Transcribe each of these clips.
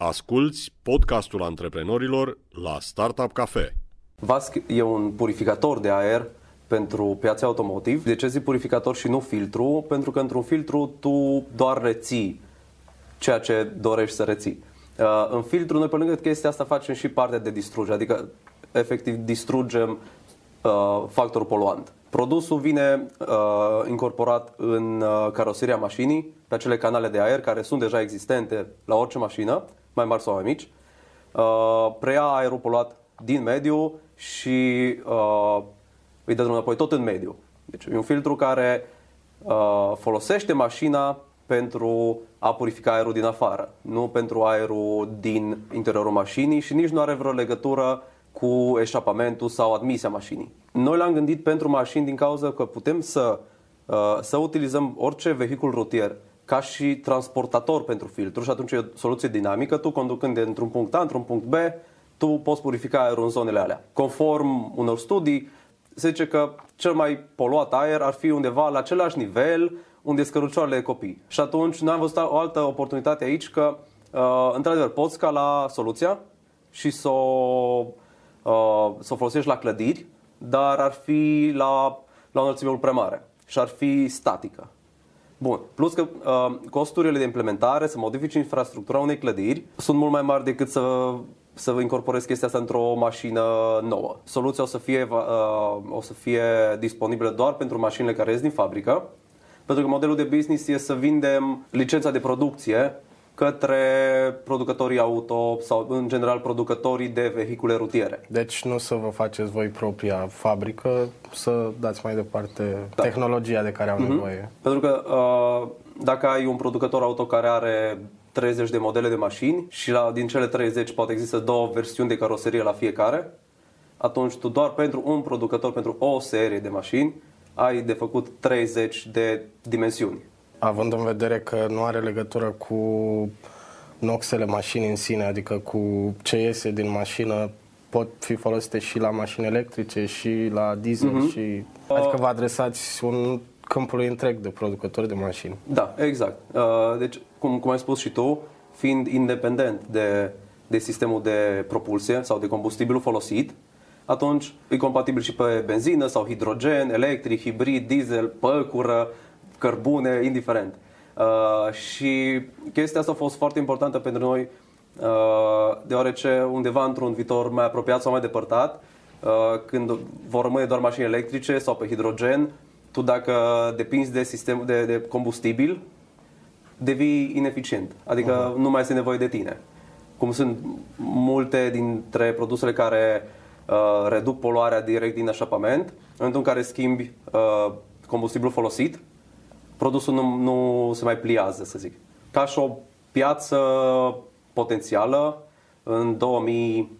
Asculți podcastul antreprenorilor la Startup Cafe. Vasc e un purificator de aer pentru piața automotiv. De ce zic purificator și nu filtru? Pentru că într-un filtru tu doar reții ceea ce dorești să reții. Uh, în filtru, noi pe lângă chestia asta facem și partea de distrugere, adică efectiv distrugem uh, factorul poluant. Produsul vine uh, incorporat în uh, caroseria mașinii, pe acele canale de aer care sunt deja existente la orice mașină, mai mari sau mai mici. Uh, preia aerul poluat din mediu și uh, îi dă drumul înapoi tot în mediu. Deci e un filtru care uh, folosește mașina pentru a purifica aerul din afară, nu pentru aerul din interiorul mașinii și nici nu are vreo legătură cu eșapamentul sau admisia mașinii. Noi l-am gândit pentru mașini din cauza că putem să, uh, să utilizăm orice vehicul rutier ca și transportator pentru filtru și atunci e o soluție dinamică. Tu conducând de într-un punct A într-un punct B, tu poți purifica aerul în zonele alea. Conform unor studii, se zice că cel mai poluat aer ar fi undeva la același nivel unde sunt cărucioarele de copii. Și atunci noi am văzut o altă oportunitate aici că, uh, într-adevăr, poți scala soluția și să o, uh, să o folosești la clădiri, dar ar fi la, la o înălțime mult prea mare și ar fi statică. Bun. Plus că uh, costurile de implementare, să modifici infrastructura unei clădiri, sunt mult mai mari decât să să incorporezi chestia asta într-o mașină nouă. Soluția o să fie, uh, o să fie disponibilă doar pentru mașinile care ies din fabrică, pentru că modelul de business e să vindem licența de producție către producătorii auto sau în general producătorii de vehicule rutiere. Deci nu să vă faceți voi propria fabrică, să dați mai departe da. tehnologia de care au mm-hmm. nevoie. Pentru că uh, dacă ai un producător auto care are 30 de modele de mașini și la, din cele 30 poate există două versiuni de caroserie la fiecare, atunci tu doar pentru un producător, pentru o serie de mașini, ai de făcut 30 de dimensiuni. Având în vedere că nu are legătură cu noxele mașinii în sine, adică cu ce iese din mașină, pot fi folosite și la mașini electrice și la diesel mm-hmm. și... Adică vă adresați un câmpului întreg de producători de mașini. Da, exact. Uh, deci, cum, cum ai spus și tu, fiind independent de, de sistemul de propulsie sau de combustibilul folosit, atunci e compatibil și pe benzină sau hidrogen, electric, hibrid, diesel, păcură, cărbune, indiferent. Uh, și chestia asta a fost foarte importantă pentru noi, uh, deoarece undeva într-un viitor mai apropiat sau mai depărtat, uh, când vor rămâne doar mașini electrice sau pe hidrogen, tu dacă depinzi de sistem de, de combustibil, devii ineficient. Adică uh-huh. nu mai este nevoie de tine. Cum sunt multe dintre produsele care uh, reduc poluarea direct din așapament, în momentul în care schimbi uh, combustibilul folosit, produsul nu, nu se mai pliază, să zic. Ca și o piață potențială, în 2000,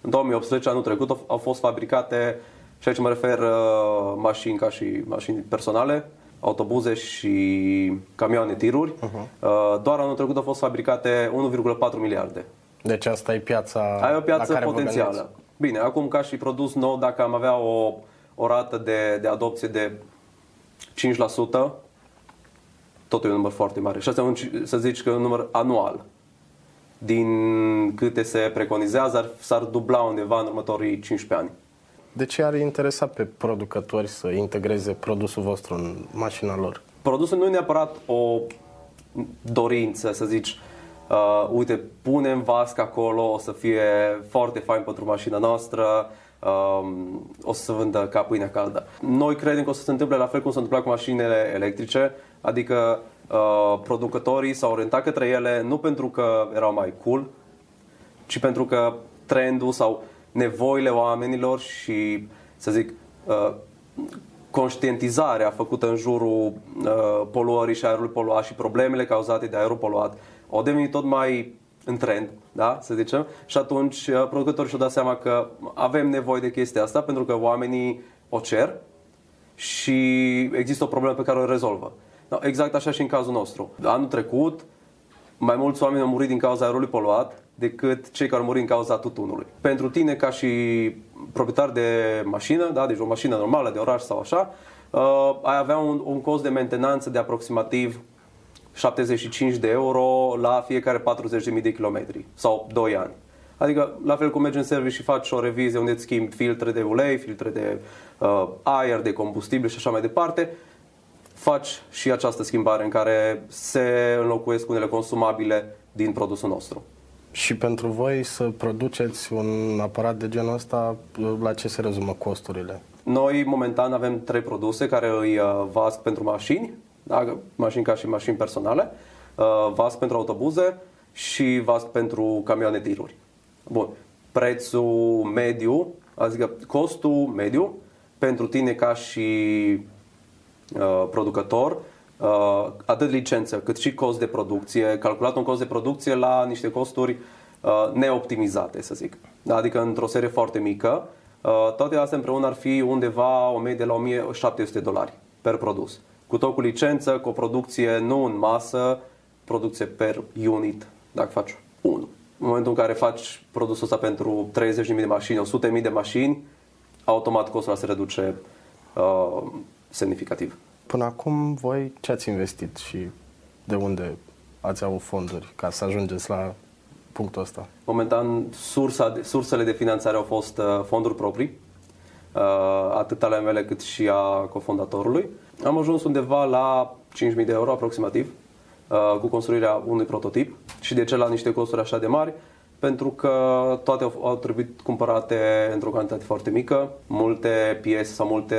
în 2018, anul trecut, au, au fost fabricate și aici mă refer uh, mașini ca și mașini personale, autobuze și camioane tiruri. Uh-huh. Uh, doar anul trecut au fost fabricate 1,4 miliarde. Deci asta e piața Ai o piață potențială. Bine, acum ca și produs nou, dacă am avea o, o rată de, de adopție de 5%, tot e un număr foarte mare. Și asta să zici că e un număr anual. Din câte se preconizează, s-ar dubla undeva în următorii 15 ani. De ce ar interesa pe producători să integreze produsul vostru în mașina lor? Produsul nu e neapărat o dorință, să zici, uh, uite, punem vasc acolo, o să fie foarte fain pentru mașina noastră, um, o să se vândă ca pâinea caldă. Noi credem că o să se întâmple la fel cum s-a întâmplat cu mașinile electrice, adică uh, producătorii s-au orientat către ele nu pentru că erau mai cool, ci pentru că trendul sau nevoile oamenilor și, să zic, uh, conștientizarea făcută în jurul uh, poluării și aerului poluat și problemele cauzate de aerul poluat au devenit tot mai în trend, da, să zicem, și atunci uh, producătorii și-au dat seama că avem nevoie de chestia asta pentru că oamenii o cer și există o problemă pe care o rezolvă. Da, exact așa și în cazul nostru. Anul trecut, mai mulți oameni au murit din cauza aerului poluat decât cei care au murit din cauza tutunului. Pentru tine, ca și proprietar de mașină, da, deci o mașină normală de oraș sau așa, uh, ai avea un, un cost de mentenanță de aproximativ 75 de euro la fiecare 40.000 de kilometri sau 2 ani. Adică, la fel cum mergi în service și faci o revizie unde îți schimbi filtre de ulei, filtre de uh, aer, de combustibil și așa mai departe, faci și această schimbare în care se înlocuiesc unele consumabile din produsul nostru. Și pentru voi să produceți un aparat de genul ăsta, la ce se rezumă costurile? Noi momentan avem trei produse care îi uh, VASC pentru mașini, da? mașini ca și mașini personale, uh, VASC pentru autobuze și VASC pentru camioane tiruri. Bun. Prețul mediu, adică costul mediu pentru tine ca și uh, producător, uh, atât licență cât și cost de producție, calculat un cost de producție la niște costuri uh, neoptimizate, să zic. Adică într-o serie foarte mică, uh, toate astea împreună ar fi undeva o medie la 1700 dolari per produs. Cu tot cu licență, cu o producție nu în masă, producție per unit, dacă faci unul. În momentul în care faci produsul ăsta pentru 30.000 de mașini, 100.000 de mașini, automat costul se reduce uh, semnificativ. Până acum, voi ce ați investit și de unde ați avut fonduri ca să ajungeți la punctul ăsta? Momentan, sursa de, sursele de finanțare au fost uh, fonduri proprii, uh, atât ale mele cât și a cofondatorului. Am ajuns undeva la 5.000 de euro aproximativ uh, cu construirea unui prototip și de ce la niște costuri așa de mari? Pentru că toate au, au trebuit cumpărate într-o cantitate foarte mică, multe piese sau multe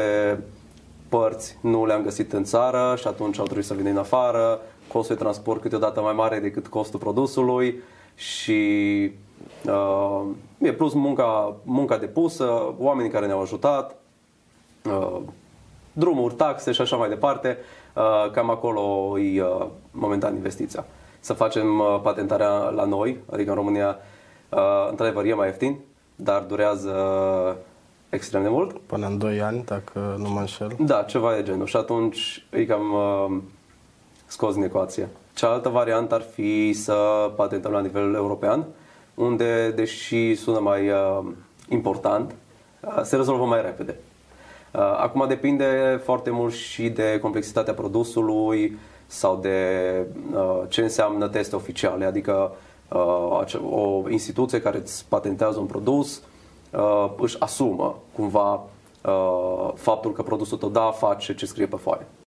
părți nu le-am găsit în țară și atunci au trebuit să vină în afară, costul de transport câteodată mai mare decât costul produsului și uh, e plus munca, munca depusă, oamenii care ne-au ajutat, uh, drumuri, taxe și așa mai departe, uh, cam acolo e uh, momentan investiția. Să facem uh, patentarea la noi, adică în România, uh, într-adevăr e mai ieftin, dar durează extrem de mult. Până în 2 ani, dacă nu mă înșel. Da, ceva de genul. Și atunci e cam uh, scos din ecuație. Cealaltă variantă ar fi să patentăm la nivel european, unde, deși sună mai uh, important, uh, se rezolvă mai repede. Uh, acum depinde foarte mult și de complexitatea produsului sau de uh, ce înseamnă teste oficiale, adică uh, o instituție care îți patentează un produs uh, își asumă cumva uh, faptul că produsul tău da face ce scrie pe foaie.